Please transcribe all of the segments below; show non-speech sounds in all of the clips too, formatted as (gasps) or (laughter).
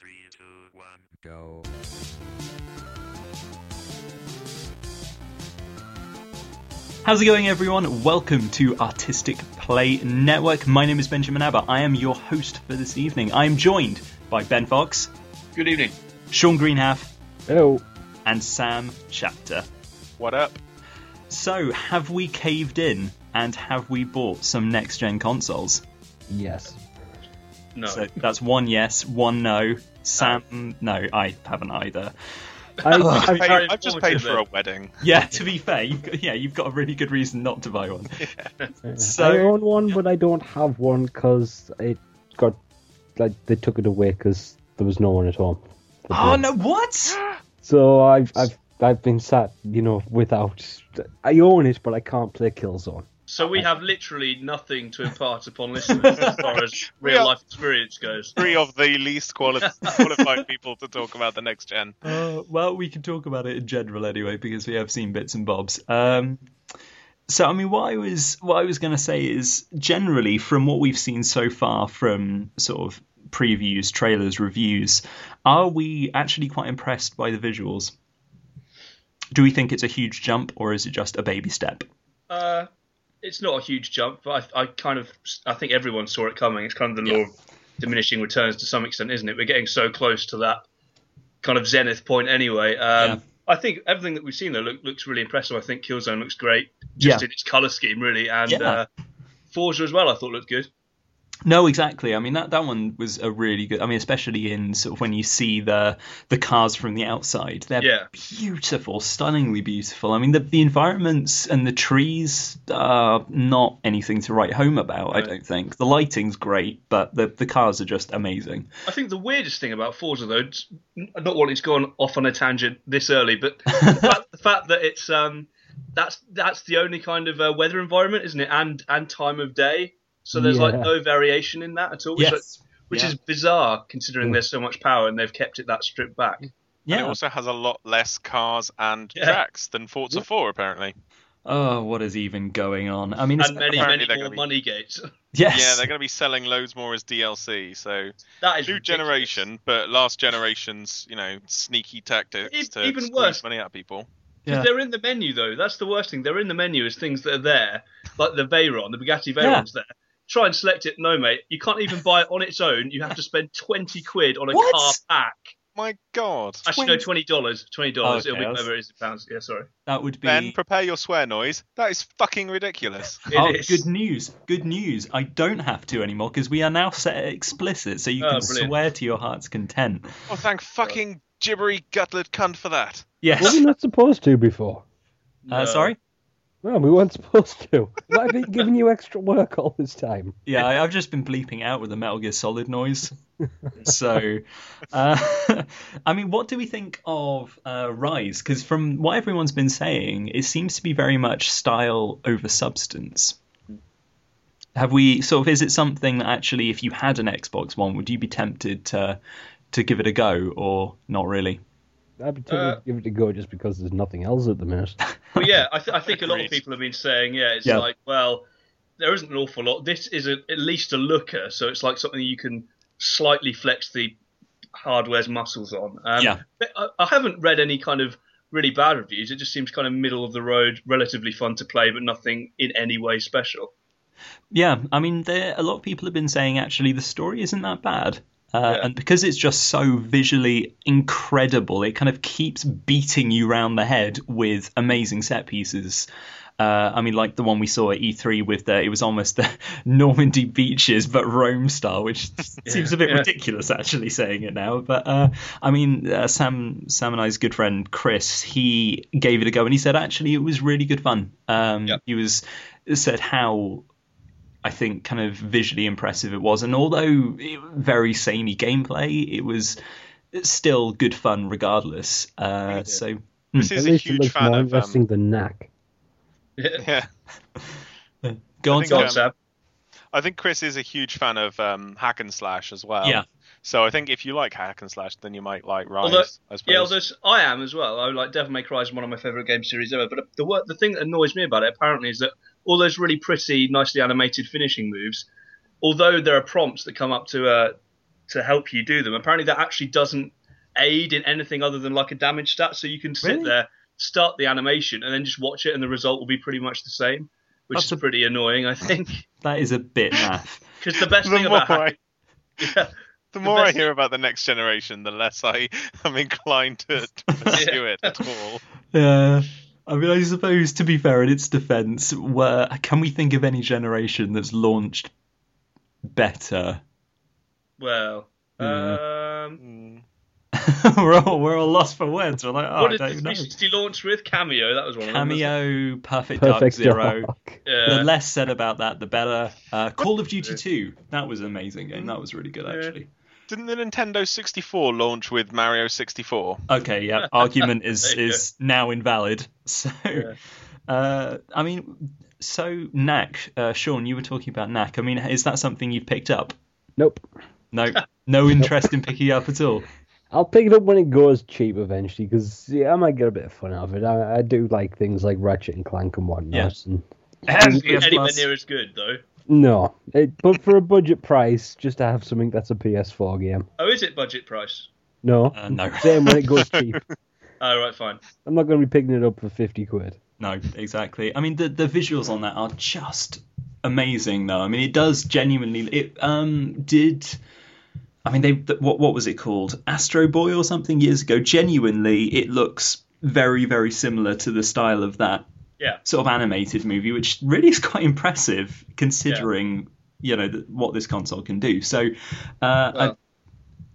Three, two, one, go. How's it going, everyone? Welcome to Artistic Play Network. My name is Benjamin Abba. I am your host for this evening. I am joined by Ben Fox, Good evening. Sean Greenhalf, Hello. and Sam Chapter. What up? So, have we caved in and have we bought some next gen consoles? Yes. No. So that's one yes, one no. Sam, oh. no, I haven't either. (laughs) I, I've, I, paid, I, I've just paid for a wedding. Yeah, to be fair, you've got, yeah, you've got a really good reason not to buy one. (laughs) So- I own one, but I don't have one because it got like they took it away because there was no one at home. Oh no, what? (gasps) So I've I've I've been sat, you know, without. I own it, but I can't play Killzone. So we have literally nothing to impart upon listeners as far as (laughs) real life experience goes. Three of the least quali- (laughs) qualified people to talk about the next gen. Uh, well, we can talk about it in general anyway because we have seen bits and bobs. Um, so, I mean, what I was what I was going to say is generally from what we've seen so far from sort of previews, trailers, reviews, are we actually quite impressed by the visuals? Do we think it's a huge jump or is it just a baby step? Uh, it's not a huge jump, but I, I kind of I think everyone saw it coming. It's kind of the Yeah. law of diminishing returns to some extent, isn't it? We're getting so close to that kind of zenith point anyway. Um, Yeah. I think everything that we've seen though look, looks really impressive. I think Killzone looks great, just Yeah. in its color scheme, really, and uh, Forza as well. I thought looked good. No, exactly. I mean that that one was a really good. I mean, especially in sort of when you see the the cars from the outside, they're Yeah. beautiful, stunningly beautiful. I mean, the the environments and the trees are not anything to write home about. I don't think the lighting's great, but the the cars are just amazing. I think the weirdest thing about Forza, though, not wanting to go on, off on a tangent this early, but (laughs) the, fact, the fact that it's um, that's that's the only kind of uh, weather environment, isn't it? And and time of day. So there's like no variation in that at all, which, Yes. which Yeah. is bizarre considering mm. there's so much power and they've kept it that stripped back. And it also has a lot less cars and Yeah. tracks than Forza 4, apparently. Oh, what is even going on? I mean, it's, And many many more be- money gates. (laughs) yes. Yeah, they're going to be selling loads more as DLC. So That is new ridiculous. generation, but last generation's, you know, sneaky tactics E- to even squeeze worse. money out of people. Because Yeah. they're in the menu though. That's the worst thing. They're in the menu as things that are there, like the Veyron, the Bugatti Veyron's there. Try and select it. No, mate. You can't even buy it on its own. You have to spend twenty quid on a What? car pack. My God. Actually, no, twenty dollars. Twenty dollars. Okay, It'll be I was- whatever it is in pounds. Yeah, sorry. That would be. Ben, prepare your swear noise. That is fucking ridiculous. It oh, is. good news! Good news! I don't have to anymore because we are now set at explicit, so you Oh, can brilliant. swear to your heart's content. Oh, thank fucking gibbery gutlet cunt for that. Yes. Were we not supposed to before? Uh, No. sorry. No, we weren't (laughs) supposed to. Why have been giving you extra work all this time? Yeah, I, I've just been bleeping out with the Metal Gear Solid noise. (laughs) so, uh, (laughs) I mean, what do we think of uh, Ryse? Because from what everyone's been saying, it seems to be very much style over substance. Have we sort of? Is it something that actually, if you had an Xbox One, would you be tempted to to give it a go, or not really? I'd be tempted Uh, to give it a go just because there's nothing else at the minute. (laughs) Well, yeah, I, th- I think a lot of people have been saying, yeah, it's Yeah. like, well, there isn't an awful lot. This is a, at least a looker, so it's like something you can slightly flex the hardware's muscles on. Um, Yeah. but I, I haven't read any kind of really bad reviews. It just seems kind of middle of the road, relatively fun to play, but nothing in any way special. Yeah, I mean, there a lot of people have been saying actually the story isn't that bad, uh, Yeah. and because it's just so visually incredible, it kind of keeps beating you round the head with amazing set pieces. Uh, I mean, like the one we saw at E3 with the, it was almost the (laughs) Normandy beaches, but Rome style, which (laughs) seems a bit yeah. ridiculous actually saying it now. But uh, I mean, uh, Sam, Sam and I's good friend Chris, he gave it a go, and he said actually it was really good fun. Um, Yeah. He was said how I think kind of visually impressive it was, and although it, very samey gameplay, it was still good fun regardless. Uh, So This At is a least huge fan more of. interesting Um, than Knack. (laughs) yeah, go on, think, um, I think Chris is a huge fan of um, hack and slash as well. Yeah. So I think if you like hack and slash, then you might like Ryse. Although- I suppose. Yeah, although s- I am as well. I like Devil May Cry is one of my favourite game series ever. But the the thing that annoys me about it apparently is that all those really pretty, nicely animated finishing moves, although there are prompts that come up to uh, to help you do them. Apparently, that actually doesn't aid in anything other than like a damage stat. So you can sit Really? there, start the animation, and then just watch it, and the result will be pretty much the same, which That's is a- pretty annoying, I think. (laughs) That is a bit naff. Because the best The thing more, about I, hacking, (laughs) yeah, the more I best hear about the next generation, the less I am inclined to, (laughs) to pursue it at all. Yeah. I mean, I suppose to be fair, in its defence, where can we think of any generation that's launched better? well, Yeah. um, (laughs) we're all we're all lost for words. We're like, oh, what I did don't the even know. launch with? Kameo, that was one of them. wasn't? Kameo, Perfect, Dark Perfect Zero. Dark. Yeah. The less said about that, the better. Uh, Call of Duty 2, that was an amazing game. That was really good, actually. Didn't the Nintendo 64 launch with Mario 64? Okay, yeah. (laughs) Argument is There you is now invalid. (laughs) So, Yeah. uh, I mean, so Knack, uh, Sean, you were talking about Knack. I mean, is that something you've picked up? Nope. No, (laughs) no interest in picking it up at all. I'll pick it up when it goes cheap eventually, because yeah, I might get a bit of fun out of it. I, I do like things like Ratchet and Clank and whatnot. Yeah. And And PS Anywhere near as good though. No, it, but for a budget price, just to have something that's a PS4 game. Oh, is it budget price? No, Uh, no. (laughs) same when it goes cheap. (laughs) Oh, right, fine. I'm not going to be picking it up for 50 quid. No, exactly. I mean, the the visuals on that are just amazing, though. I mean, it does genuinely. It um did. I mean, they th- what what was it called? Astro Boy or something years ago. Genuinely, it looks very very similar to the style of that Yeah. sort of animated movie, which really is quite impressive considering you know th- what this console can do. So, uh, Well- I,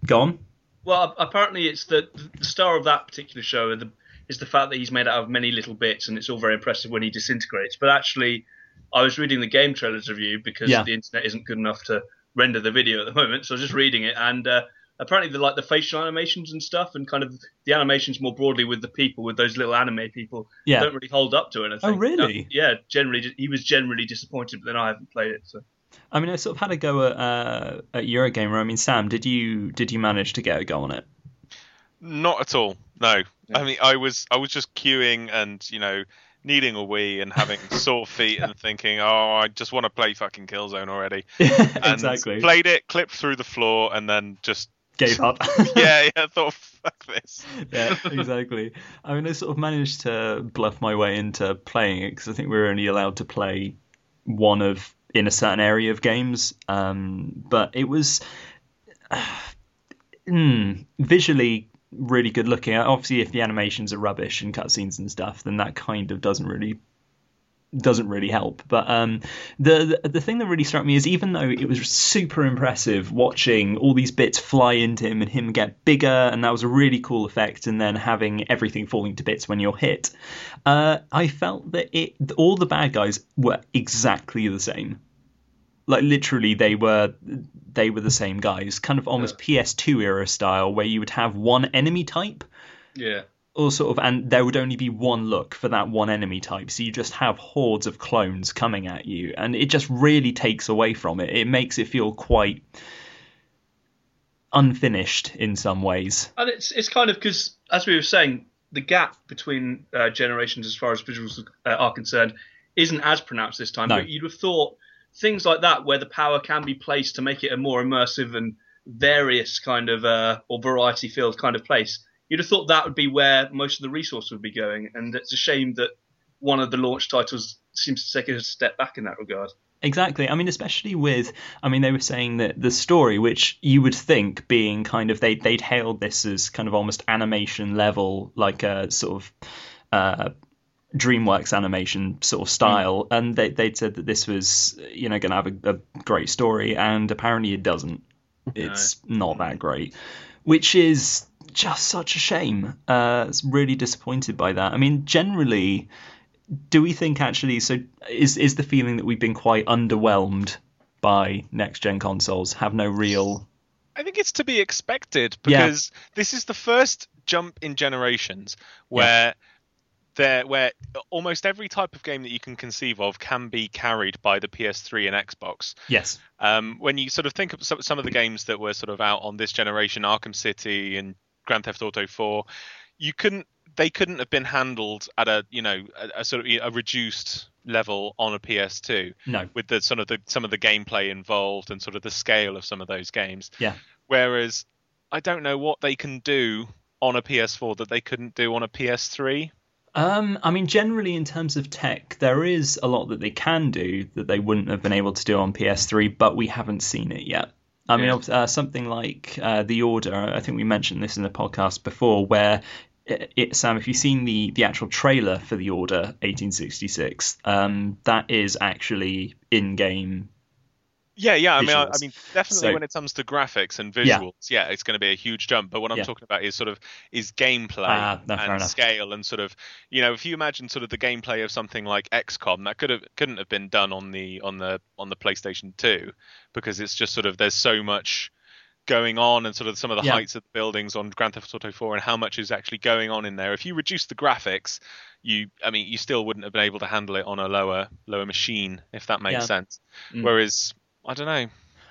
go on. Well, apparently it's the the star of that particular show and the, is the fact that he's made out of many little bits, and it's all very impressive when he disintegrates. But actually, I was reading the game trailers review because Yeah. the internet isn't good enough to render the video at the moment, so I was just reading it, and uh, apparently the like the facial animations and stuff, and kind of the animations more broadly with the people, with those little anime people, Yeah. don't really hold up to anything. Oh, really? Uh, yeah, generally he was generally disappointed, but then I haven't played it. So. I mean, I sort of had a go at uh, at Eurogamer. I mean, Sam, did you did you manage to get a go on it? Not at all. No. I mean, I was I was just queuing and you know needing a wee and having (laughs) sore feet and thinking, oh, I just want to play fucking Killzone already. (laughs) And exactly. Played it, clipped through the floor, and then just Gave up. (laughs) yeah, yeah. I thought fuck this. yeah, exactly. I mean, I sort of managed to bluff my way into playing it because I think we were only allowed to play one of in a certain area of games. Um, but it was (sighs) mm, visually really good looking. Obviously, if the animations are rubbish and cutscenes and stuff, then that kind of doesn't really doesn't really help. But um, the, the the thing that really struck me is even though it was super impressive watching all these bits fly into him and him get bigger, and that was a really cool effect, and then having everything falling to bits when you're hit, uh, I felt that it all the bad guys were exactly the same. Like literally, they were they were the same guys, kind of almost PS2 era style, where you would have one enemy type Yeah. Or sort of and there would only be one look for that one enemy type so you just have hordes of clones coming at you and it just really takes away from it it makes it feel quite unfinished in some ways And it's it's kind of because, as we were saying, the gap between uh, generations as far as visuals uh, are concerned isn't as pronounced this time. No. But you'd have thought things like that, where the power can be placed to make it a more immersive and various kind of uh, or variety filled kind of place, you'd have thought that would be where most of the resource would be going. And it's a shame that one of the launch titles seems to take a step back in that regard. Exactly. I mean, especially with, I mean, they were saying that the story, which you would think being kind of, they, they'd hailed this as kind of almost animation level, like a sort of uh, DreamWorks animation sort of style. And they, they'd said that this was, you know, going to have a, a great story. And apparently it doesn't. It's not that great, which is just such a shame. Uh, it's really disappointed by that. I mean, generally, do we think actually so is is the feeling that we've been quite underwhelmed by next gen consoles have no real I think it's to be expected Yeah. because this is the first jump in generations where there where almost every type of game that you can conceive of can be carried by the PS3 and Xbox. yes Um, when you sort of think of some, some of the games that were sort of out on this generation, Arkham City and Grand Theft Auto 4, you couldn't they couldn't have been handled at a you know a, a sort of a reduced level on a PS2 no with the sort of the some of the gameplay involved and sort of the scale of some of those games. Yeah. Whereas I don't know what they can do on a PS4 that they couldn't do on a PS3. Um, I mean, generally in terms of tech, there is a lot that they can do that they wouldn't have been able to do on PS3, but we haven't seen it yet. I mean, uh, something like uh, the Order. I think we mentioned this in the podcast before, where it, it, Sam, if you've seen the the actual trailer for the Order 1866, um, that is actually in-game yeah, yeah. I mean, I, I, mean, definitely So- when it comes to graphics and visuals, yeah, it's going to be a huge jump. But what I'm Yeah. talking about is sort of is gameplay Ah, no, and scale and sort of, you know, if you imagine sort of the gameplay of something like XCOM, that could have couldn't have been done on the on the on the PlayStation 2 because it's just sort of there's so much going on and sort of some of the Yeah. heights of the buildings on Grand Theft Auto 4 and how much is actually going on in there. If you reduce the graphics, you I mean, you still wouldn't have been able to handle it on a lower lower machine if that makes Yeah. sense. Mm. Whereas I don't know.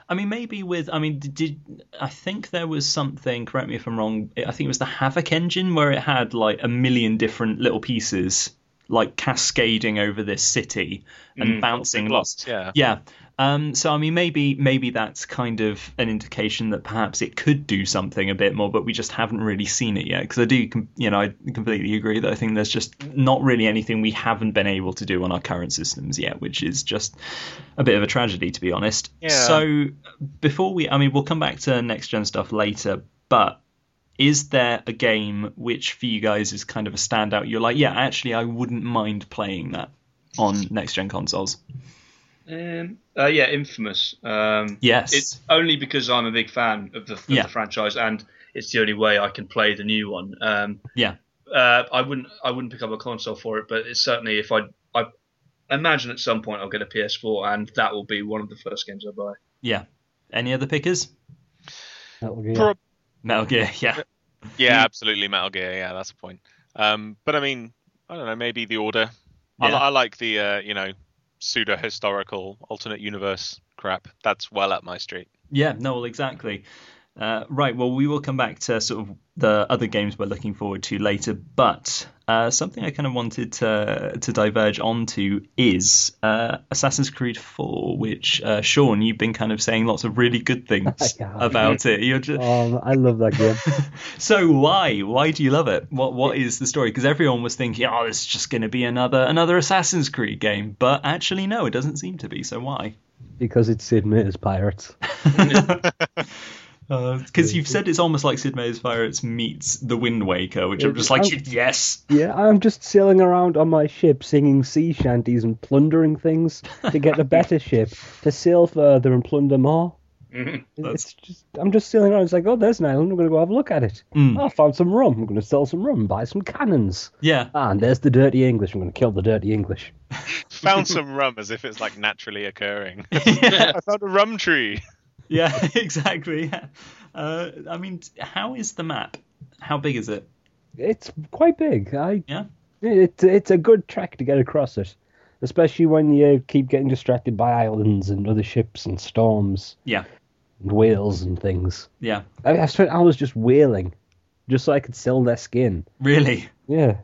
I mean, maybe with. I mean, did I think there was something? Correct me if I'm wrong. I think it was the Havok engine where it had like a million different little pieces, like cascading over this city and Mm, bouncing lots. yeah. Yeah. Um, so I mean, maybe maybe that's kind of an indication that perhaps it could do something a bit more, but we just haven't really seen it yet. Because I do, you know, I completely agree that I think there's just not really anything we haven't been able to do on our current systems yet, which is just a bit of a tragedy, to be honest. Yeah. So before we, I mean, we'll come back to next gen stuff later, but is there a game which for you guys is kind of a standout? You're like, yeah, actually, I wouldn't mind playing that on next gen consoles. Um, uh, yeah, Infamous. Um, Yes. It's only because I'm a big fan of the, of Yeah. the franchise, and it's the only way I can play the new one. Um, Yeah. uh, I wouldn't I wouldn't pick up a console for it, but it's certainly if I I imagine at some point I'll get a PS4, and that will be one of the first games I buy. Yeah. Any other pickers? Metal Gear. Pro- Metal Gear, yeah. (laughs) Yeah, absolutely, Metal Gear. Yeah, that's the point. Um, but I mean, I don't know. Maybe the Order. I, Yeah. li- I like the uh, you know pseudo historical alternate universe crap. That's well up my street. Yeah, no, well, exactly. Uh, right, well, we will come back to sort of the other games we're looking forward to later, but uh, something I kind of wanted to to diverge onto is uh, Assassin's Creed 4, which uh, Sean, you've been kind of saying lots of really good things (laughs) about it. You're just, (laughs) Um, I love that game. (laughs) so why? Why do you love it? What What is the story? Because everyone was thinking, oh, it's just going to be another another Assassin's Creed game, but actually, no, it doesn't seem to be. So why? because it's Sid Meier's Pirates. Because you've said it's almost like Sid Meier's Pirates meets The Wind Waker, which I'm just like, I'm- yes. Yeah, I'm just sailing around on my ship singing sea shanties and plundering things to get a better (laughs) ship to sail further and plunder more. Mhm. It's just I'm just sailing around. It's like, oh, there's an island. I'm going to go have a look at it. Mm. Oh, I found some rum. I'm going to sell some rum and buy some cannons. Yeah, Ah, and there's the dirty English. I'm going to kill the dirty English. (laughs) Found some rum as if it's like naturally occurring. (laughs) I found a rum tree. Yeah, (laughs) exactly. Yeah. Uh, I mean, how is the map? How big is it? It's quite big. I Yeah. It's it's a good track to get across it, especially when you keep getting distracted by islands and other ships and storms Yeah, and whales and things. yeah. I, I spent hours just whaling, just so I could sell their skin. Really? Yeah,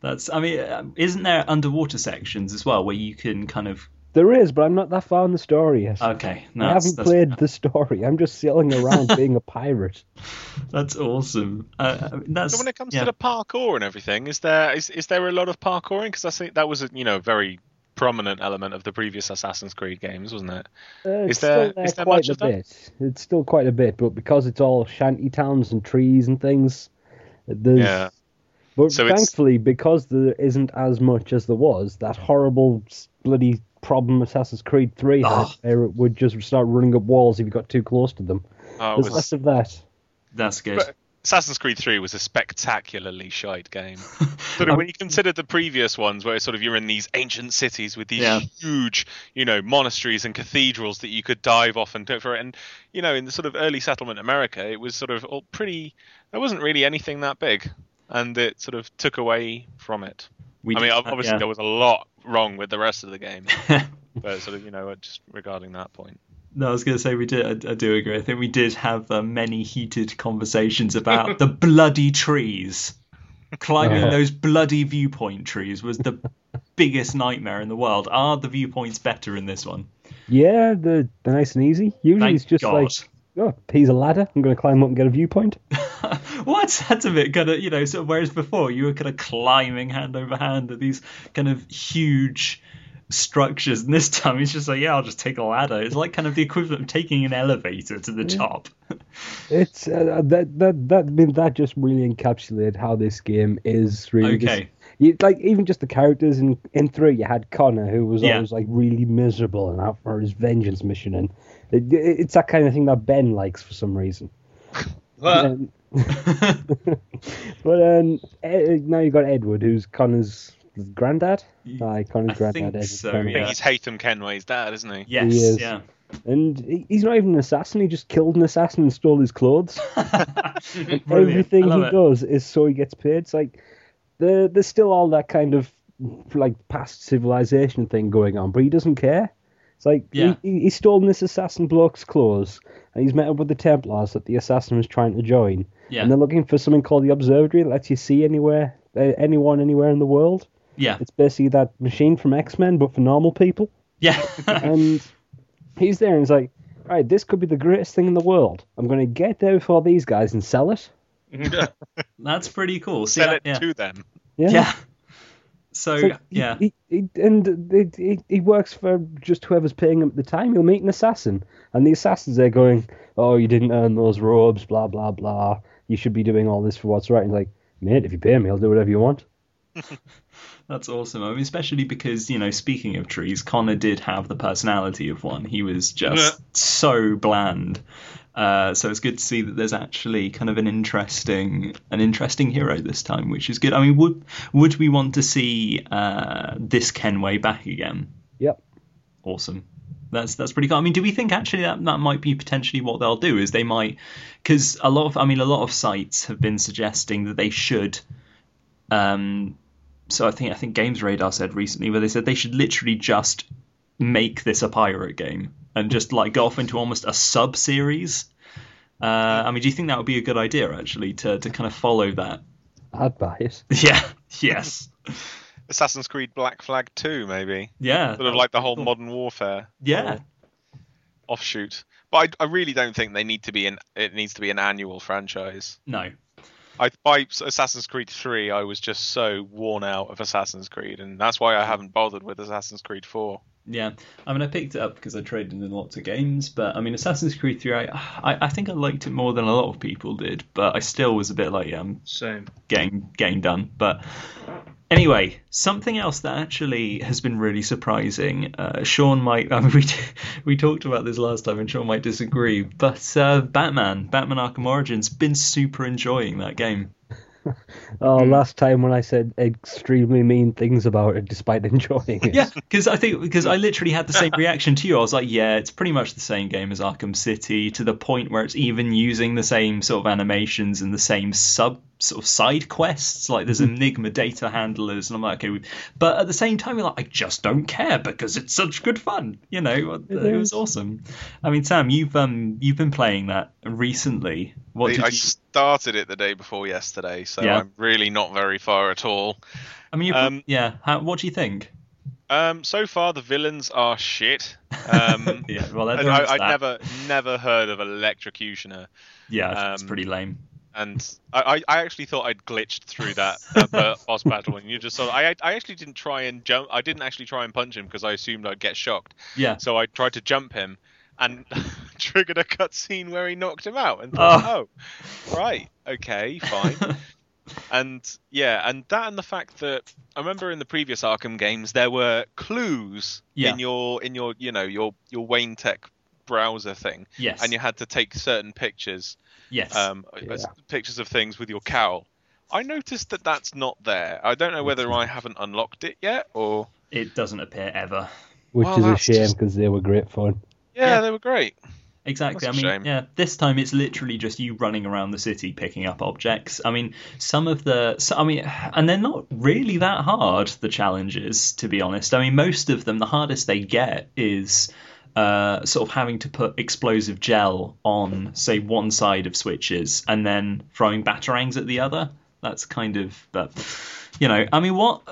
That's. I mean, um, isn't there underwater sections as well where you can kind of? There is, but I'm not that far in the story yet. Okay, no, I that's, haven't that's, played the story. I'm just sailing around (laughs) being a pirate. that's awesome. Uh, I mean, that's So when it comes yeah. to the parkour and everything, is there is, is there a lot of parkouring? Because I think that was a you know very prominent element of the previous Assassin's Creed games, wasn't it? Uh, Is it's there- still there is there quite much a of that? bit. It's still quite a bit, but because it's all shanty towns and trees and things, there's. Yeah. But So it's- thankfully, because there isn't as much as there was, that horrible bloody problem Assassin's Creed 3 had, Oh. where it would just start running up walls if you got too close to them. Oh, There's was- less of that. That's good. But- Assassin's Creed 3 was a spectacularly shite game. (laughs) Sort of um, when you consider the previous ones, where sort of you're in these ancient cities with these Yeah. huge, you know, monasteries and cathedrals that you could dive off and do for it. And you know, in the sort of early settlement America, it was sort of all pretty. There wasn't really anything that big, and it sort of took away from it. We I mean, did- obviously yeah. there was a lot wrong with the rest of the game, (laughs) but sort of you know, just regarding that point. No, I was going to say we did. I, I do agree. I think we did have uh, many heated conversations about (laughs) the bloody trees. Climbing Yeah. those bloody viewpoint trees was the biggest nightmare in the world. Are the viewpoints better in this one? Yeah, they're, they're nice and easy. Usually Thank it's just God. like oh, here's a ladder. I'm going to climb up and get a viewpoint. (laughs) what? That's a bit kind of, you know, sort of, whereas before you were kind of climbing hand over hand at these kind of huge structures, and this time it's just like, yeah, I'll just take a ladder. It's like kind of the equivalent of taking an elevator to the top. (laughs) It's uh, that that that I mean, that just really encapsulated how this game is really. just- Okay. You, like even just the characters in in three, you had Connor who was Yeah. always like really miserable and out for his vengeance mission, and it, it- it's that kind of thing that Ben likes for some reason. (laughs) Well, Um, (laughs) but um, Ed, now you've got Edward, who's Connor's granddad. Aye, Connor's I granddad. think Edward's so, I granddad. think Yeah. he's Haytham Kenway's dad, isn't he? yes, He is. yeah. And he's not even an assassin. He just killed an assassin and stole his clothes. (laughs) Everything he it. does is so he gets paid. It's like there, there's still all that kind of like past civilization thing going on, but he doesn't care. It's like Yeah. he, he, he's stolen this assassin bloke's clothes, and he's met up with the Templars that the assassin was trying to join, Yeah. and they're looking for something called the Observatory that lets you see anywhere, uh, anyone, anywhere in the world. Yeah. It's basically that machine from X Men, but for normal people. Yeah. (laughs) and he's there, and he's like, "All right, this could be the greatest thing in the world. I'm going to get there before these guys and sell it." (laughs) That's pretty cool. See, Sell that- it yeah. to them. yeah. So, So yeah. he, he, and he, he, he works for just whoever's paying him at the time. He'll meet an assassin, and the assassin's there going, "Oh, you didn't earn those robes, blah blah blah. You should be doing all this for what's right." And he's like, "Mate, if you pay me, I'll do whatever you want." (laughs) That's awesome. I mean, especially because you know, speaking of trees, Connor did have the personality of one. He was just so bland. Uh, so it's good to see that there's actually kind of an interesting, an interesting hero this time, which is good. I mean, would would we want to see uh, this Kenway back again? Yep. Awesome. That's that's pretty cool. I mean, do we think actually that that might be potentially what they'll do? Is they might because a lot of I mean a lot of sites have been suggesting that they should. Um, so I think I think Games Radar said recently where they said they should literally just make this a pirate game and just like go off into almost a sub series. Uh, I mean, do you think that would be a good idea actually to to kind of follow that? I'd buy it. (laughs) Yeah. Yes. (laughs) Assassin's Creed Black Flag 2, maybe. Yeah. Sort of like the whole modern warfare Yeah. offshoot. But I, I really don't think they need to be an. It needs to be an annual franchise. No. I by Assassin's Creed 3, I was just so worn out of Assassin's Creed, and that's why I haven't bothered with Assassin's Creed 4. Yeah, I mean, I picked it up because I traded in lots of games, but I mean, Assassin's Creed 3, I, I, I think I liked it more than a lot of people did, but I still was a bit like, yeah, I'm Same. getting getting done. But anyway, something else that actually has been really surprising. Uh, Sean might, (laughs) I mean, we we talked about this last time, and Sean might disagree, but uh, Batman, Batman Arkham Origins, been super enjoying that game. (laughs) Oh, Hmm. last time when I said extremely mean things about it, despite enjoying it. Yeah, because I think because I literally had the same reaction to you. I was like, yeah, it's pretty much the same game as Arkham City to the point where it's even using the same sort of animations and the same sub sort of side quests. Like there's Enigma data handlers, and I'm like, okay, we- but at the same time, you're like, I just don't care because it's such good fun. You know, it, was awesome. I mean, Sam, you've um you've been playing that recently. What I, did I you? started it the day before yesterday, so Yeah. I'm really not very far at all. I mean, you um, yeah. How, what do you think? Um, so far, the villains are shit. (laughs) Um, Yeah, well, and I, is I'd that. never, never heard of Electrocutioner, Yeah, it's um, pretty lame. And I, I actually thought I'd glitched through that uh, (laughs) boss battle, and you just saw. I, I actually didn't try and jump. I didn't actually try and punch him because I assumed I'd get shocked. Yeah. So I tried to jump him, and (laughs) triggered a cutscene where he knocked him out, and thought, oh, right, okay, fine. (laughs) and yeah, and that and the fact that I remember in the previous Arkham games there were clues Yeah. in your in your you know your your Wayne Tech browser thing, Yes. and you had to take certain pictures, yes. um, as pictures of things with your cowl. I noticed that that's not there. I don't know whether I haven't unlocked it yet or it doesn't appear ever. Which Well, is a that's shame just- because they were great fun. yeah, Yeah. they were great. Exactly. That's I a mean, shame. yeah. This time it's literally just you running around the city picking up objects. I mean, some of the, so, I mean, and they're not really that hard. The challenges, to be honest. I mean, most of them, the hardest they get is uh, sort of having to put explosive gel on, say, one side of switches, and then throwing batarangs at the other. That's kind of, but you know, I mean, what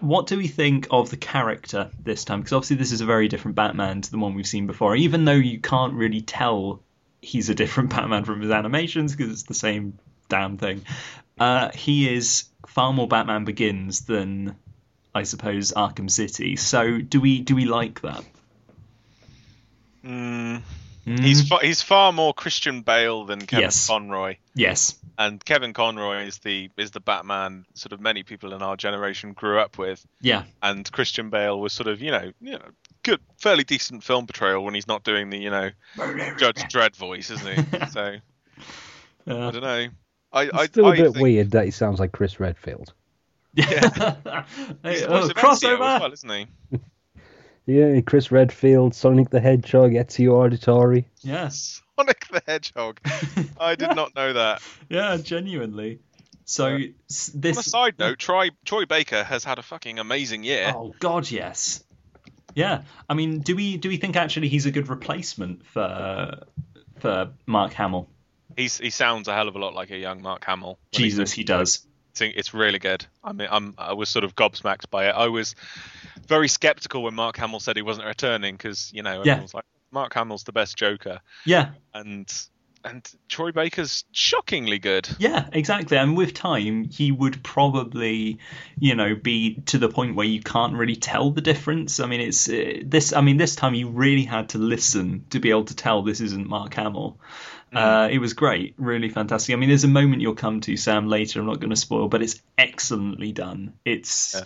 what do we think of the character this time? Because obviously this is a very different Batman to the one we've seen before. Even though you can't really tell he's a different (laughs) Batman from his animations because it's the same damn thing. Uh, he is far more Batman Begins than I suppose Arkham City. So do we do we like that? Mm. He's fa- he's far more Christian Bale than Kevin Yes. Conroy, yes, and Kevin Conroy is the is the Batman sort of many people in our generation grew up with, yeah, and Christian Bale was sort of you know you know good fairly decent film portrayal when he's not doing the you know Judge Dredd voice, isn't he? (laughs) so I don't know. I It's I, still I a bit think, weird that he sounds like Chris Redfield. (laughs) He's Hey, the oh, voice of Ezio crossover. as well, isn't he? (laughs) Yeah, Chris Redfield, Sonic the Hedgehog, Ezio Auditore. Yes. Sonic the Hedgehog. (laughs) I did not know that. Yeah, genuinely. So Yeah. s- On a this. side note, Troy Troy Baker has had a fucking amazing year. Oh God, yes. Yeah, I mean, do we do we think actually he's a good replacement for for Mark Hamill? He's he sounds a hell of a lot like a young Mark Hamill. when he Jesus, he does. think it's really good. I mean, I'm I was sort of gobsmacked by it. I was very skeptical when Mark Hamill said he wasn't returning because you know Yeah. was like, Mark Hamill's the best Joker, Yeah, and and Troy Baker's shockingly good. yeah, exactly. And with time, he would probably, you know, be to the point where you can't really tell the difference. I mean, it's uh, this. I mean, this time you really had to listen to be able to tell this isn't Mark Hamill. Uh, it was great, really fantastic. I mean, there's a moment you'll come to, Sam, later. I'm not going to spoil, but it's excellently done. It's Yeah.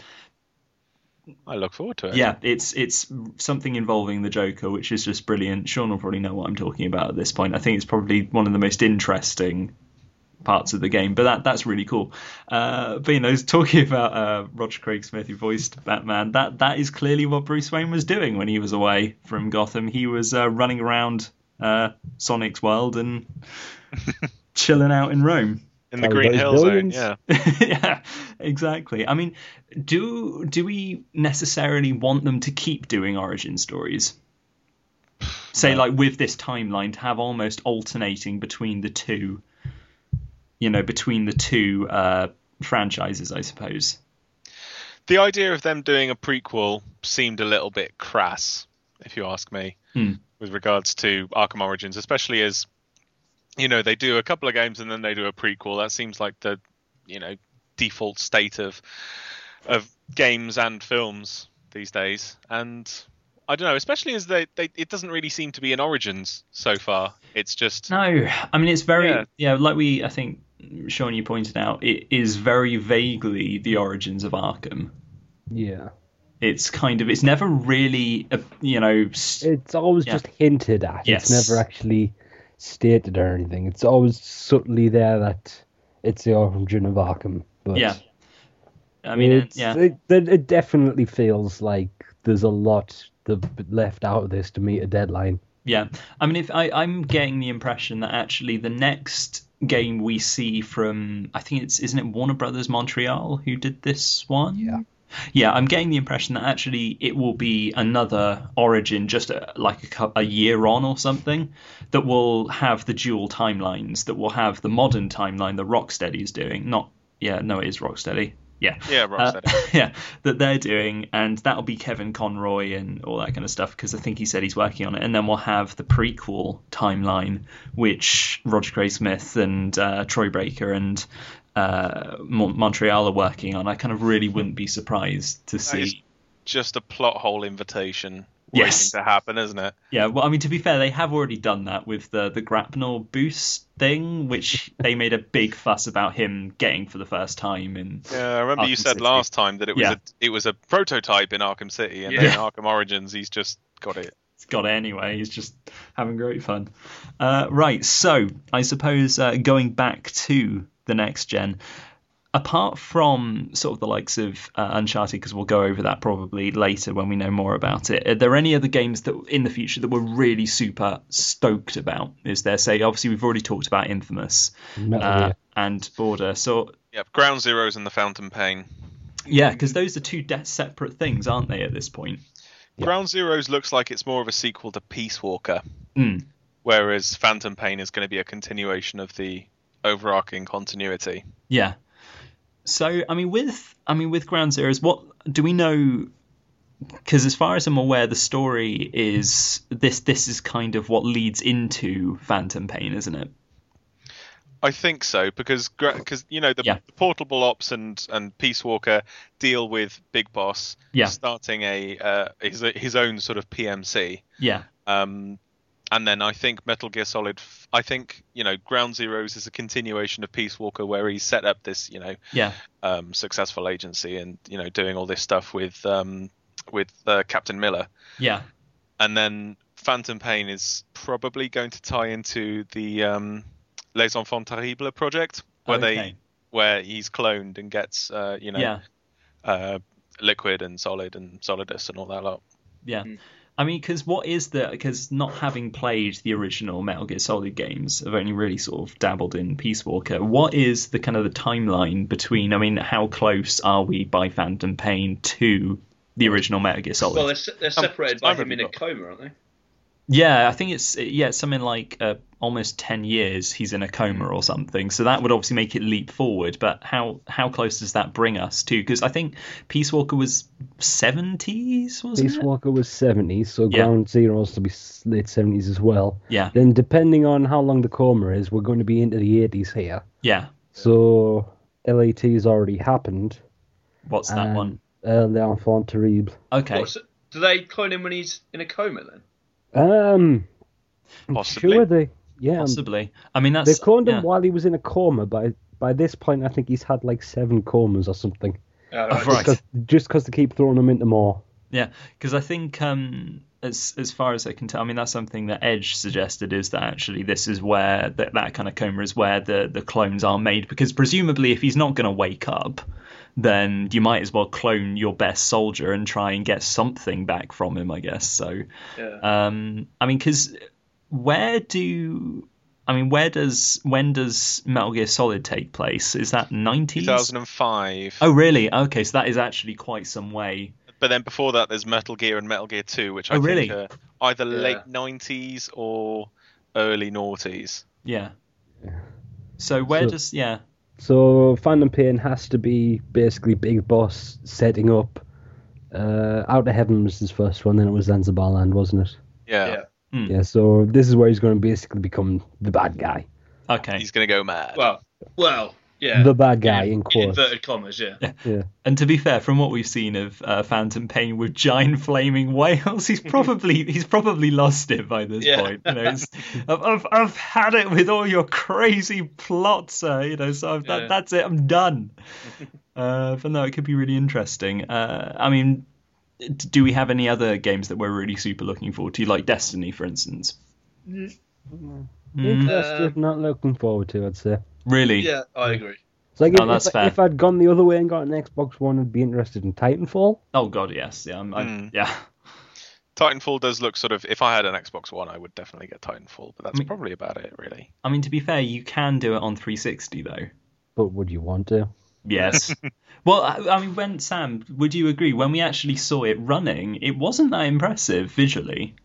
I look forward to it. yeah, it's it's something involving the Joker, which is just brilliant. Sean will probably know what I'm talking about at this point. I think it's probably one of the most interesting parts of the game, but that that's really cool. Uh, but you know, talking about uh, Roger Craig Smith, who voiced Batman, that that is clearly what Bruce Wayne was doing when he was away from Gotham. He was uh, running around uh, Sonic's world and (laughs) chilling out in Rome. In the Green Hill Zone. Yeah, (laughs) yeah, exactly. I mean, do do we necessarily want them to keep doing origin stories? Say, like with this timeline, to have almost alternating between the two, you know, between the two uh, franchises, I suppose. the idea of them doing a prequel seemed a little bit crass, if you ask me, Hmm. with regards to Arkham Origins, especially as you know they do a couple of games and then they do a prequel. That seems like the you know default state of of games and films these days, and I don't know, especially as they, they it doesn't really seem to be an Origins so far. It's just No, I mean it's very Yeah. yeah. like we I think Sean you pointed out, it is very vaguely the origins of Arkham. Yeah. It's kind of it's never really uh, you know s- It's always Yeah. just hinted at. Yes. It's never actually stated or anything. It's always subtly there that it's the origin of Arkham. But yeah. I mean, it, it's, yeah, it, it, it definitely feels like there's a lot left out of this to meet a deadline. yeah. I mean, if I, I'm getting the impression that actually the next game we see from, I think it's isn't it Warner Brothers Montreal who did this one? Yeah. Yeah, I'm getting the impression that actually it will be another Origin, just a, like a, a year on or something, that will have the dual timelines, that will have the modern timeline that Rocksteady is doing. Not, yeah, no, it is Rocksteady. Yeah. yeah, Uh, Rocksteady. (laughs) yeah, that they're doing, and that'll be Kevin Conroy and all that kind of stuff because I think he said he's working on it. And then we'll have the prequel timeline, which Roger Craig Smith and uh, Troy Baker and uh, Montreal are working on. I kind of really wouldn't be surprised to see. just a plot hole invitation Yes. to happen, isn't it? Yeah, well, I mean, to be fair, they have already done that with the the Grapnel boost thing, which (laughs) they made a big fuss about him getting for the first time. And Yeah, I remember you said City. last time that it was Yeah. a it was a prototype in Arkham City, and Yeah. then in Arkham Origins he's just got it. He's got it anyway. He's just having great fun. Uh, right, so I suppose uh, going back to the next gen, apart from sort of the likes of uh, Uncharted, because we'll go over that probably later when we know more about it. Are there any other games that in the future that we're really super stoked about? Is there? Say, obviously we've already talked about Infamous uh, and Border. So Yeah, Ground Zeroes and the Phantom Pain. yeah, because those are two de- separate things, aren't they? At this point. Yeah. Ground Zeroes looks like it's more of a sequel to Peace Walker, Mm. whereas Phantom Pain is going to be a continuation of the overarching continuity. Yeah. So I mean, with I mean with Ground Zeroes, what do we know? because as far as I'm aware, the story is this. This is kind of what leads into Phantom Pain, isn't it? I think so because because you know the, Yeah. the portable ops and and Peace Walker deal with Big Boss Yeah. starting a uh, his his own sort of PMC. Yeah, Um, and then I think Metal Gear Solid. I think you know Ground Zeroes is a continuation of Peace Walker where he set up this you know yeah, um, successful agency and you know doing all this stuff with um, with uh, Captain Miller. yeah, and then Phantom Pain is probably going to tie into the um, Les Enfants Terribles project, where Okay. they where he's cloned and gets uh, you know yeah, uh, liquid and solid and solidus and all that lot. yeah. I mean, because what is the? Because not having played the original Metal Gear Solid games, I've only really sort of dabbled in Peace Walker. What is the kind of the timeline between? I mean, how close are we by Phantom Pain to the original Metal Gear Solid? Well, they're, they're separated by I've him in a coma, aren't they? Yeah, I think it's yeah, it's something like uh, almost ten years he's in a coma or something. So that would obviously make it leap forward. But how how close does that bring us to? Because I think Peace Walker was seventies, wasn't Peace it? Walker was 70s, so Yeah. Ground Zeroes to be late 70s as well. Yeah, Then, depending on how long the coma is, we're going to be into the 80s here. yeah. So, LAT has already happened. What's that and, one? Uh, L'Enfant Terrible. Okay, What, so- do they clone him when he's in a coma then? Um, Possibly. sure they. Yeah, um, possibly. I mean, that's they that's cloned him while he was in a coma. By by this point, I think he's had like seven comas or something. Uh, Oh, right. Just because they keep throwing him into more. Yeah, because I think um, as as far as I can tell, I mean that's something that Edge suggested is that actually this is where that that kind of coma is where the the clones are made because presumably if he's not going to wake up, then you might as well clone your best soldier and try and get something back from him, I guess. So, Yeah. um, I mean, because where do I mean where does when does Metal Gear Solid take place? Is that nineties? 2005. Oh, really? Okay, so that is actually quite some way. But then before that, there's Metal Gear and Metal Gear 2, which I Oh, think really? are either Yeah. late 90s or early noughties. Yeah. So where So- does yeah So Phantom Pain has to be basically Big Boss setting up. Uh, Outer Heaven was his first one, then it was Zanzibar Land, wasn't it? Yeah. Yeah. Hmm. Yeah. So this is where he's going to basically become the bad guy. okay He's going to go mad. Well, well, yeah. The bad guy in in quotes. inverted commas, yeah. (laughs) Yeah. and to be fair from what we've seen of uh, Phantom Pain with giant flaming whales he's probably (laughs) he's probably lost it by this Yeah. point you know it's, I've, I've, I've had it with all your crazy plots uh, you know so I've, that, Yeah. that's it I'm done (laughs) uh, but no it could be really interesting uh, I mean do we have any other games that we're really super looking forward to like Destiny for instance Mm, Interested, not looking forward to, I'd say. Really Yeah, I agree. It's like Oh, if, that's if, fair. if I'd gone the other way and got an Xbox One, I'd be interested in Titanfall. oh god yes yeah I'm, I'm, Hmm. yeah Titanfall does look sort of. If I had an Xbox One, I would definitely get Titanfall, but that's I mean- probably about it, really. I mean, to be fair, you can do it on 360 though. But would you want to? Yes. (laughs) well, I, I mean, when Sam, would you agree? When we actually saw it running, it wasn't that impressive visually.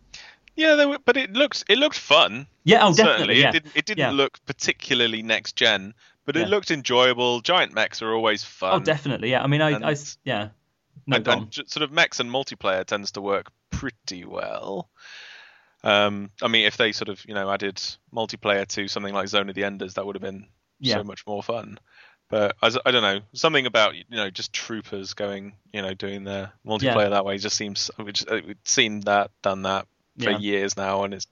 Yeah, they were, but it looked it looked fun. Yeah, oh, certainly, definitely. Yeah. it didn't it didn't Yeah. look particularly next gen, but Yeah. it looked enjoyable. Giant mechs are always fun. oh, definitely. Yeah. I mean, I, And- I yeah. No, and, and sort of mechs and multiplayer tends to work pretty well. Um, I mean, if they sort of you know added multiplayer to something like Zone of the Enders, that would have been Yeah. so much more fun. But I don't know, something about you know just troopers going, you know, doing their multiplayer that way just seems just- we've seen that, done that for Yeah. years now, and it's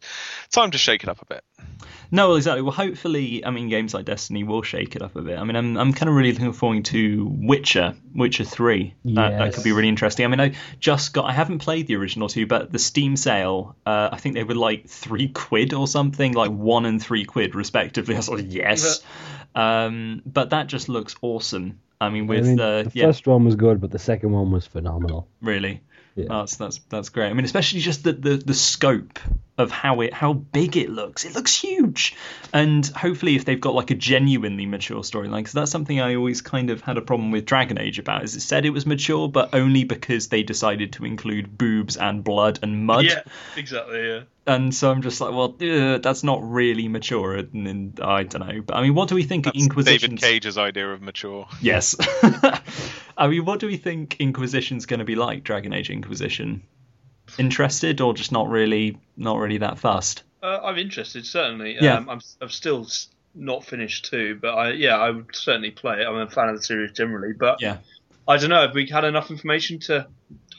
time to shake it up a bit. No, well, exactly. Well, hopefully, I mean, games like Destiny will shake it up a bit. I mean, I'm, I'm kind of really looking forward to Witcher, Witcher 3. That, that could be really interesting. I mean, I just got, I haven't played the original two, but the Steam sale, uh, I think they were like three quid or something, like one and three quid respectively. (laughs) I was like, yes. Um, but that just looks awesome. I mean, with, I mean, uh, the yeah, first one was good, but the second one was phenomenal. really. Yeah. That's that's that's great. I mean, especially just the, the, the scope of how it how big it looks. It looks huge, and hopefully, if they've got like a genuinely mature storyline, because that's something I always kind of had a problem with Dragon Age about. Is it said it was mature, but only because they decided to include boobs and blood and mud. Yeah, exactly. Yeah. And so I'm just like, well, uh, that's not really mature, and, and I don't know. But I mean, what do we think That's Inquisition? David Cage's idea of mature. Yes. (laughs) I mean, what do we think Inquisition's going to be like? Dragon Age Inquisition. Interested or just not really, not really that fast? Uh, I'm interested, certainly. Yeah. Um, I'm, I'm still not finished too, but I yeah, I would certainly play it. I'm a fan of the series generally, but Yeah. I don't know. Have we had enough information to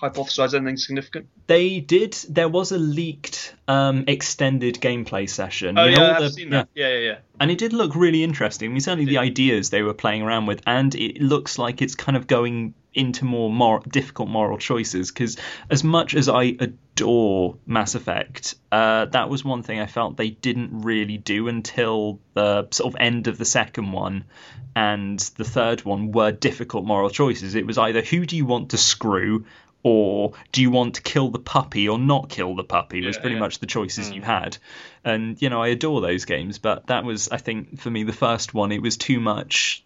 hypothesize anything significant? They did. There was a leaked um, extended gameplay session. Oh You know, yeah, I've the- seen that. Yeah, yeah, yeah. and it did look really interesting. I mean, certainly the ideas they were playing around with, and it looks like it's kind of going into more mor- difficult moral choices. Because as much as I adore Mass Effect, uh, that was one thing I felt they didn't really do until the sort of end of the second one and the third one were difficult moral choices. It was either who do you want to screw. Or do you want to kill the puppy or not kill the puppy? Was pretty yeah. much the choices you had. And, you know, I adore those games, but that was, I think, for me, the first one, it was too much.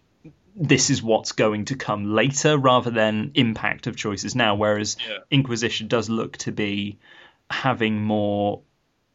This is what's going to come later rather than impact of choices now. Whereas Yeah. Inquisition does look to be having more,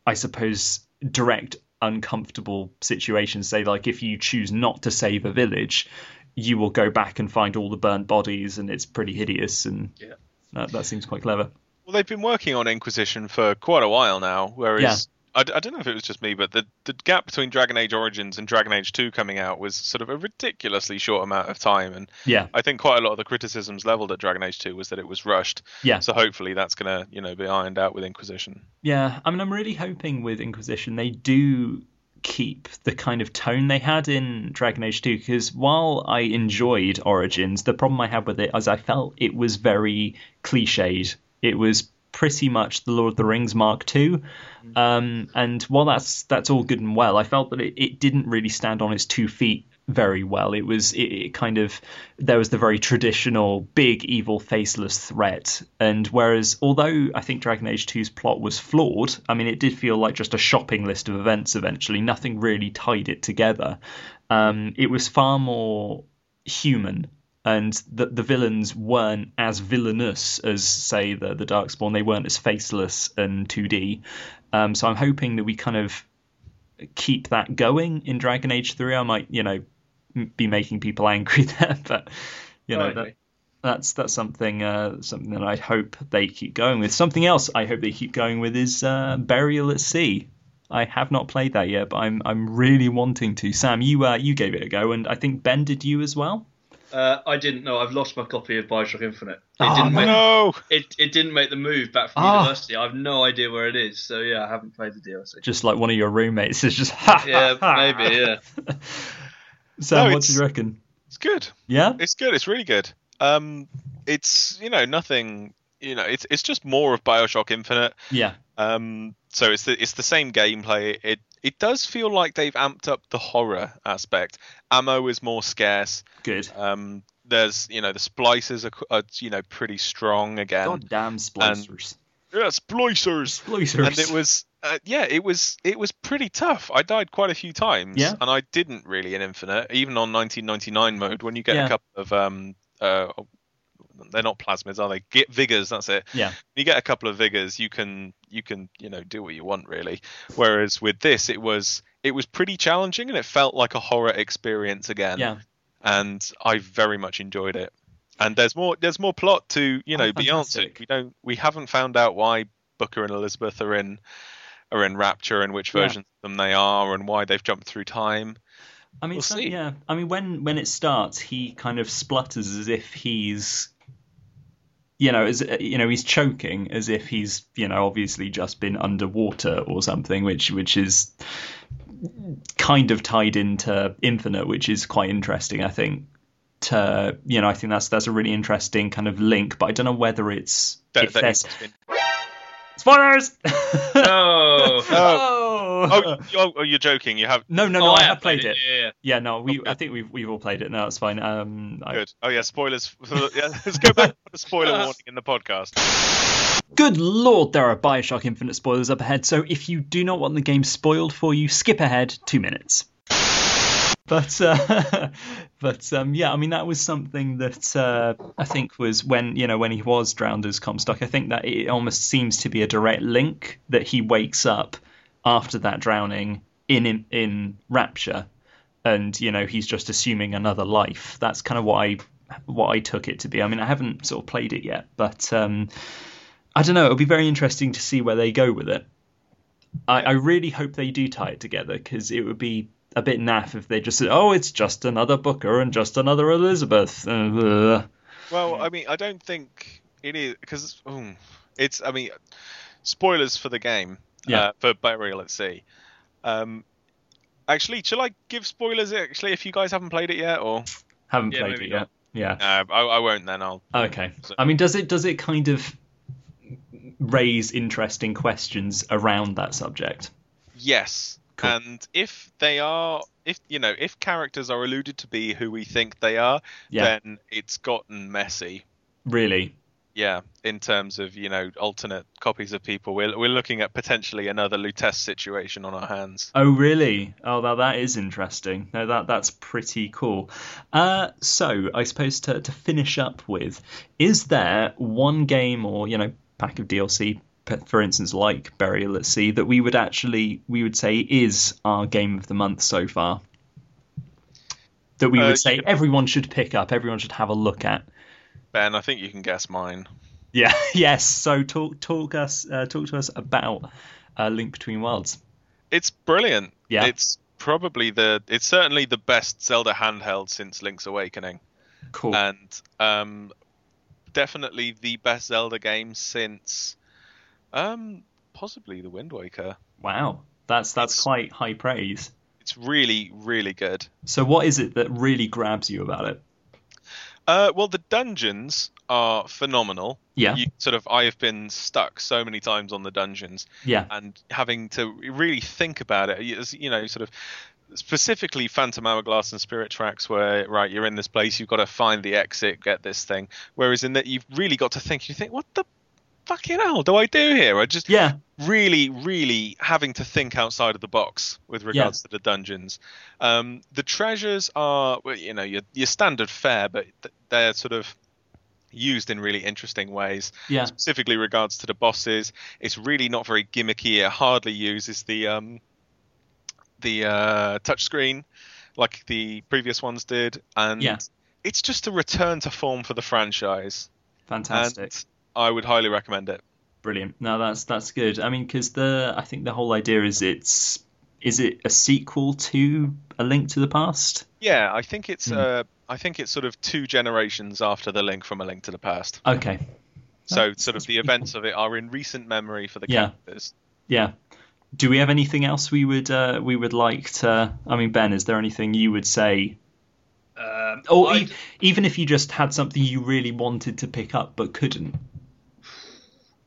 I suppose, direct, uncomfortable situations. Say, like, if you choose not to save a village, you will go back and find all the burnt bodies, and it's pretty hideous. And Yeah. that, that seems quite clever. Well, they've been working on Inquisition for quite a while now. Whereas. I, I don't know if it was just me, but the the gap between Dragon Age Origins and Dragon Age Two coming out was sort of a ridiculously short amount of time, and Yeah, I think quite a lot of the criticisms leveled at Dragon Age Two was that it was rushed. yeah. So hopefully that's gonna you know be ironed out with Inquisition. Yeah, I mean, I'm really hoping with Inquisition they do keep the kind of tone they had in Dragon Age 2 because while I enjoyed Origins, the problem I had with it is I felt it was very cliched. It was pretty much the Lord of the Rings Mark II. Um, and while that's that's all good and well, I felt that it, it didn't really stand on its two feet very well. It was it, it kind of there was the very traditional big evil faceless threat, and whereas although I think Dragon Age 2's plot was flawed, I mean it did feel like just a shopping list of events. Eventually, nothing really tied it together. Um, it was far more human. And the the villains weren't as villainous as, say, the the Darkspawn. They weren't as faceless and 2D. Um, so I'm hoping that we kind of keep that going in Dragon Age 3. I might, you know, m- be making people angry (laughs) there, but you know, that, that's that's something uh, something that I hope they keep going with. Something else I hope they keep going with is uh, Burial at Sea. I have not played that yet, but I'm I'm really wanting to. Sam, you uh, you gave it a go, and I think Ben did you as well. Uh, I didn't know. I've lost my copy of Bioshock Infinite. It Oh, didn't make No, it, it didn't make the move back from Ah. university. I have no idea where it is. So yeah, I haven't played the DLC. Just like one of your roommates is just ha, Yeah, ha, ha. maybe. Yeah. (laughs) Sam, No, what do you reckon? it's good. Yeah, It's good. It's really good. Um, it's you know nothing. You know, it's it's just more of Bioshock Infinite. yeah, Um, so it's the it's the same gameplay. It it does feel like they've amped up the horror aspect. Ammo is more scarce. good. Um, there's you know the splicers are, are you know pretty strong again. God damn splicers. Yeah, splicers. Splicers. And it was uh, yeah, it was it was pretty tough. I died quite a few times, Yeah. and I didn't really in Infinite, even on 1999 mode when you get Yeah. a couple of um uh. They're not plasmids, are they? Get vigors. That's it Yeah, you get a couple of vigors you can you can you know do what you want really whereas with this it was it was pretty challenging and it felt like a horror experience again yeah. and i very much enjoyed it and there's more there's more plot to you know Oh, be answered we don't we haven't found out why booker and elizabeth are in are in rapture and which Yeah. versions of them they are and why they've jumped through time I mean, We'll so- yeah. I mean, when when it starts, he kind of splutters as if he's, you know, as you know, he's choking as if he's, you know, obviously just been underwater or something, which which is kind of tied into Infinite, which is quite interesting, I think. To you know, I think that's that's a really interesting kind of link, but I don't know whether it's that, if that there's been- spoilers. No. (laughs) oh. oh, you- (laughs) oh you're joking you have no, no, no! Oh, I have played it. Yeah. yeah. Yeah, no, we. Okay. I think we've we've all played it. No, it's fine. Um, I, good oh yeah spoilers (laughs) yeah, let's go back to the spoiler (laughs) warning in the podcast Good lord, there are Bioshock Infinite spoilers up ahead, so if you do not want the game spoiled for you, skip ahead two minutes. But uh, but um, yeah, I mean that was something that uh, I think was when you know when he was drowned as Comstock. I think that it almost seems to be a direct link that he wakes up after that drowning in in, in Rapture, and you know he's just assuming another life. That's kind of what I what I took it to be. I mean I haven't sort of played it yet, but um, I don't know. It'll be very interesting to see where they go with it. I, I really hope they do tie it together because it would be a bit naff if they just said, "Oh, it's just another Booker and just another Elizabeth." Uh, Well, I mean, I don't think it is because it's. I mean, spoilers for the game. Yeah. Uh, for Burial at Sea. Um, actually, shall I give spoilers? Actually, if you guys haven't played it yet, or haven't Yeah, played maybe it yet. not. Yeah. uh, I, I won't. Then I'll. Okay. So- I mean, does it does it kind of raise interesting questions around that subject? Yes. Cool. And if they are, if you know, if characters are alluded to be who we think they are, Yeah. then it's gotten messy. Really? Yeah, in terms of you know alternate copies of people, we're we're looking at potentially another Lutece situation on our hands. Oh, really? Oh, that that is interesting. No, that that's pretty cool. Uh, so I suppose to to finish up with, is there one game or you know pack of DLC, for instance, like Burial at Sea, that we would actually we would say is our game of the month so far? That we Uh, would say you- everyone should pick up, everyone should have a look at. Ben, I think you can guess mine. Yeah. (laughs) Yes. So talk talk us uh, talk to us about uh, Link Between Worlds. It's brilliant. Yeah. It's probably the it's certainly the best Zelda handheld since Link's Awakening. Cool. and um, definitely the best Zelda game since um, possibly the Wind Waker. wow. That's that's it's- quite high praise. It's really, really good. So what is it that really grabs you about it? Uh, well, the dungeons are phenomenal. Yeah. You sort of, I have been stuck so many times on the dungeons, Yeah. and having to really think about it. You you know, sort of specifically Phantom Hourglass and Spirit Tracks, where right, you're in this place, you've got to find the exit, get this thing. Whereas in that, you've really got to think. You think, what the fucking hell do I do here? I just Yeah. really, really having to think outside of the box with regards to the dungeons. Um, the treasures are, well, you know, your, your standard fare, but they're sort of used in really interesting ways. Yeah. Specifically regards to the bosses, it's really not very gimmicky. It hardly uses the um, the uh, touchscreen like the previous ones did, and Yeah. it's just a return to form for the franchise. Fantastic. And I would highly recommend it. Brilliant. No, that's that's good. I mean, because the I think the whole idea is it's is it a sequel to A Link to the Past? Yeah, I think it's Hmm. uh, I think it's sort of two generations after the link from A Link to the Past. Okay. So That's- sort of the pretty events of it are in recent memory for the Yeah. characters. Yeah. Do we have anything else we would uh, we would like to? I mean, Ben, is there anything you would say, Um, or I- e- even if you just had something you really wanted to pick up but couldn't?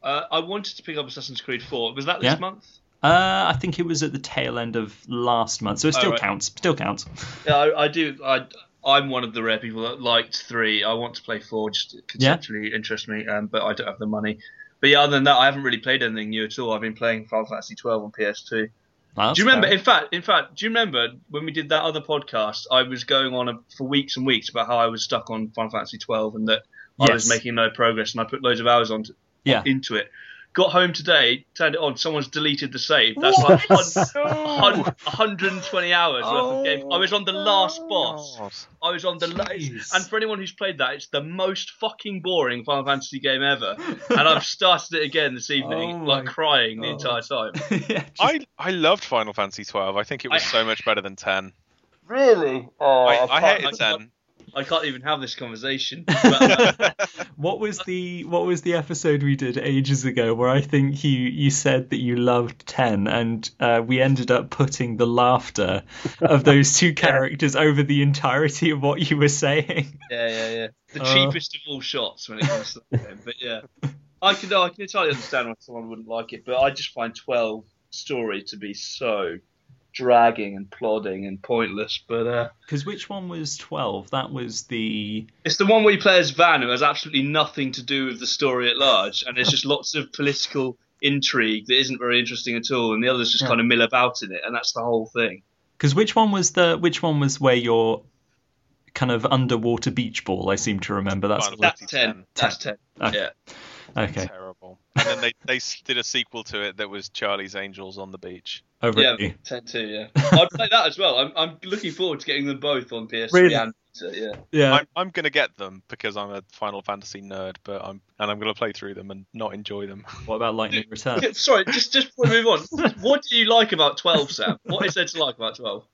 Uh, I wanted to pick up Assassin's Creed 4. Was that this Yeah. month? Uh, I think it was at the tail end of last month, so it Oh, still right. counts. Still counts. (laughs) Yeah, I, I do. I, I'm one of the rare people that liked three. I want to play four, just it Yeah. conceptually interests me, um, but I don't have the money. But yeah, other than that, I haven't really played anything new at all. I've been playing Final Fantasy 12 on PS2. That's do you remember? fair. In fact, in fact, do you remember when we did that other podcast? I was going on a, for weeks and weeks about how I was stuck on Final Fantasy 12 and that I was making no progress, and I put loads of hours on Yeah. into it. Got home today, turned it on. Someone's deleted the save. That's like hun- hun- 120 hours worth of game. I was on the last boss. God. I was on the last. And for anyone who's played that, it's the most fucking boring Final Fantasy game ever. and I've started it again this evening, Oh like my crying the entire time. (laughs) yeah, just- I I loved Final Fantasy 12. I think it was I- so much better than 10. Really? Oh, I, I can't- hated can't- 10. I can't even have this conversation. (laughs) But, uh, What was the what was the episode we did ages ago where I think you you said that you loved ten and uh, we ended up putting the laughter of (laughs) those two characters over the entirety of what you were saying. yeah, yeah, yeah. The Uh. cheapest of all shots when it comes to the game. But yeah, I can no, I can entirely understand why someone wouldn't like it. But I just find 12 story to be so dragging and plodding and pointless. But uh, Because which one was 12? That was the. it's the one where you play as Vaan, who has absolutely nothing to do with the story at large, and there's just lots of political intrigue that isn't very interesting at all, and the others just Yeah. kind of mill about in it, and that's the whole thing. Because which one was the. Which one was where you're kind of underwater beach ball? I seem to remember. That's. Final That's Fantasy ten. X. That's ten. Okay. Yeah. Okay. Terrible. And then they, they did a sequel to it that was Charlie's Angels on the Beach. Oh, Yeah, really? ten two. Yeah, I'd play that as well. I'm, I'm looking forward to getting them both on PS3 Really? and Vita, yeah. Yeah. I'm, I'm going to get them because I'm a Final Fantasy nerd, but I'm and I'm going to play through them and not enjoy them. (laughs) What about Lightning Return? (laughs) Sorry, just just before we move on, (laughs) what do you like about twelve, Sam? What is there to like about twelve?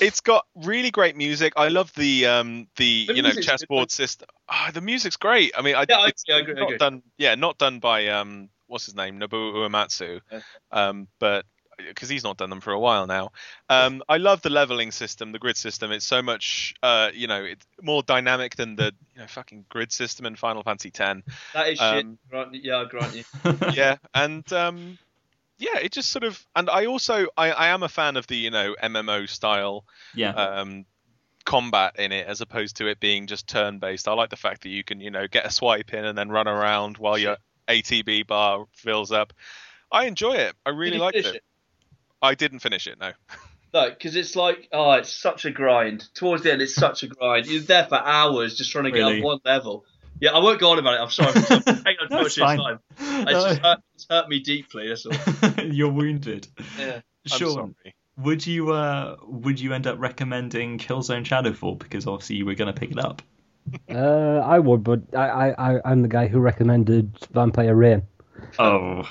It's got really great music. I love the um the, The you know good, chessboard system. Ah, the music's great. I mean, I, Yeah, I- it's yeah, I agree, I not agree. done. Yeah, not done by um what's his name Nobuo Uematsu, Yeah. um but because he's not done them for a while now. Um, I love the leveling system, the grid system. It's so much, uh, you know, it's more dynamic than the you know fucking grid system in Final Fantasy X. That is Um, shit. Grant, yeah, I grant you. (laughs) yeah, and um, yeah, it just sort of, and I also, I, I am a fan of the you know MMO style yeah. um, combat in it, as opposed to it being just turn based. I like the fact that you can you know get a swipe in and then run around while your ATB bar fills up. I enjoy it. I really Did you liked finish it. I didn't finish it. No. No, because it's like, oh, it's such a grind. Towards the end, it's such a grind. You're there for hours just trying to get Really? up one level. Yeah, I won't go on about it. I'm sorry. I'm taking up too That's much of your fine. time. It's, just hurt, it's hurt me deeply. That's all. (laughs) You're wounded. Yeah. I'm Sure. sorry. Would you uh would you end up recommending Killzone Shadowfall because obviously you were going to pick it up? Uh, I would, but I, I, I, I'm the guy who recommended Vampire Rain. Oh,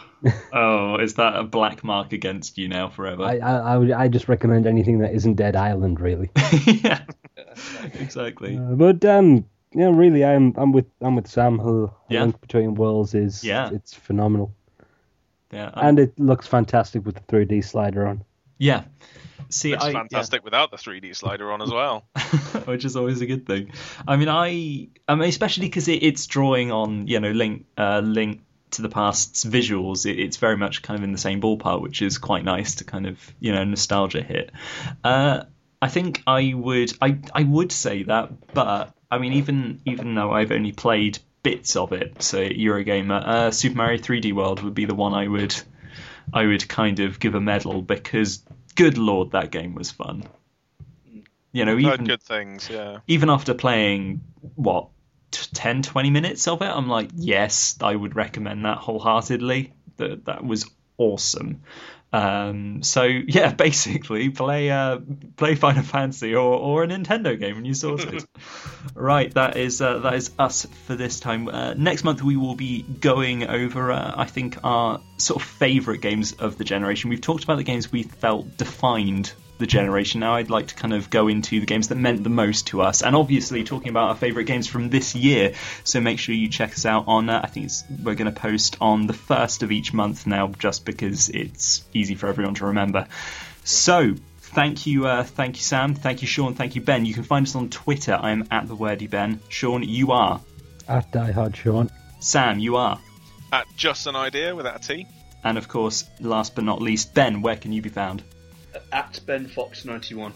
oh, is that a black mark against you now forever? I, I, I, would, I just recommend anything that isn't Dead Island, really. (laughs) yeah, exactly. Uh, but um, yeah, really, I'm I'm with I'm with Sam. Who Yeah. Link Between Worlds is Yeah. it's phenomenal, Yeah, I'm- and it looks fantastic with the 3D slider on. yeah. See, It's I, yeah. fantastic without the 3D slider on as well. (laughs) which is always a good thing. I mean, I, I mean, especially because it, it's drawing on, you know, link, uh, link to the past's visuals. It, it's very much kind of in the same ballpark, which is quite nice to kind of, you know, nostalgia hit. Uh, I think I would, I, I would say that, but I mean, even, even though I've only played bits of it, so Eurogamer, uh, Super Mario 3D World would be the one I would, I would kind of give a medal because, good lord, that game was fun. You know, even good things. Yeah. even after playing what t- 10 20 minutes of it i'm like yes i would recommend that wholeheartedly that that was awesome um, so yeah (laughs) basically play uh, play final fantasy or, or a nintendo game and you sort sorted (laughs) right that is uh, that is us for this time. Uh, next month we will be going over uh, i think our sort of favorite games of the generation. We've talked about the games we felt defined the generation. Now I'd like to kind of go into the games that meant the most to us, and obviously talking about our favourite games from this year. So make sure you check us out on. Uh, I think it's, we're going to post on the first of each month now, just because it's easy for everyone to remember. So. Thank you, uh, thank you, Sam. Thank you, Sean. Thank you, Ben. You can find us on Twitter. I am at the wordy Ben. Sean, you are. At Die Hard Sean. Sam, you are. At just an idea without a T. And of course, last but not least, Ben. Where can you be found? At Ben Fox 91.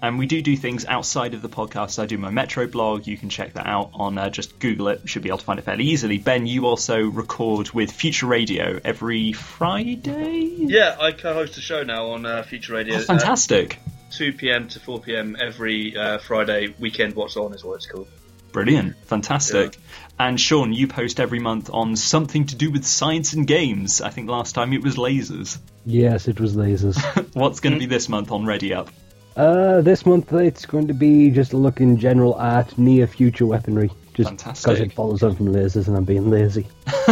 And we do do things outside of the podcast. I do my Metro blog. You can check that out on uh, just Google it. Should be able to find it fairly easily. Ben, you also record with Future Radio every Friday. Yeah, I co-host a show now on uh, Future Radio. Oh, fantastic! Uh, 2 p.m. to 4 p.m. every uh, Friday. Weekend What's On is what it's called. Brilliant, fantastic. And Sean, you post every month on something to do with science and games. I think last time it was lasers. Yes, it was lasers. (laughs) What's going to be this month on Ready Up? uh, this month it's going to be just a look in general at near future weaponry. Just Fantastic. because it follows on from lasers and I'm being lazy. (laughs)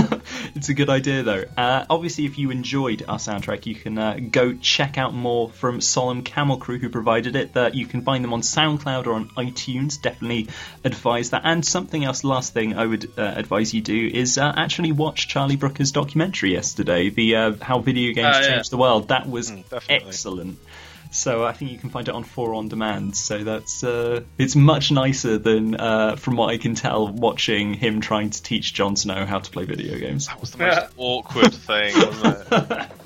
it's a good idea though. Uh, obviously, if you enjoyed our soundtrack, you can uh, go check out more from Solemn Camel Crew who provided it. That you can find them on SoundCloud or on iTunes. Definitely advise that. And something else, last thing I would uh, advise you do is uh, actually watch Charlie Brooker's documentary yesterday, the uh, How Video Games Oh, yeah. Changed the World. That was definitely. excellent. So I think you can find it on Four on Demand. So that's uh, it's much nicer than, uh, from what I can tell, watching him trying to teach Jon Snow how to play video games. That was the most (laughs) awkward thing, wasn't it? (laughs)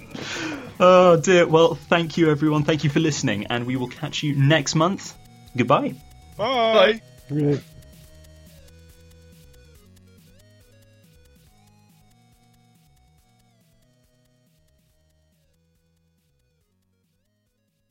Oh dear. Well, thank you everyone. Thank you for listening, and we will catch you next month. Goodbye. Bye. Right.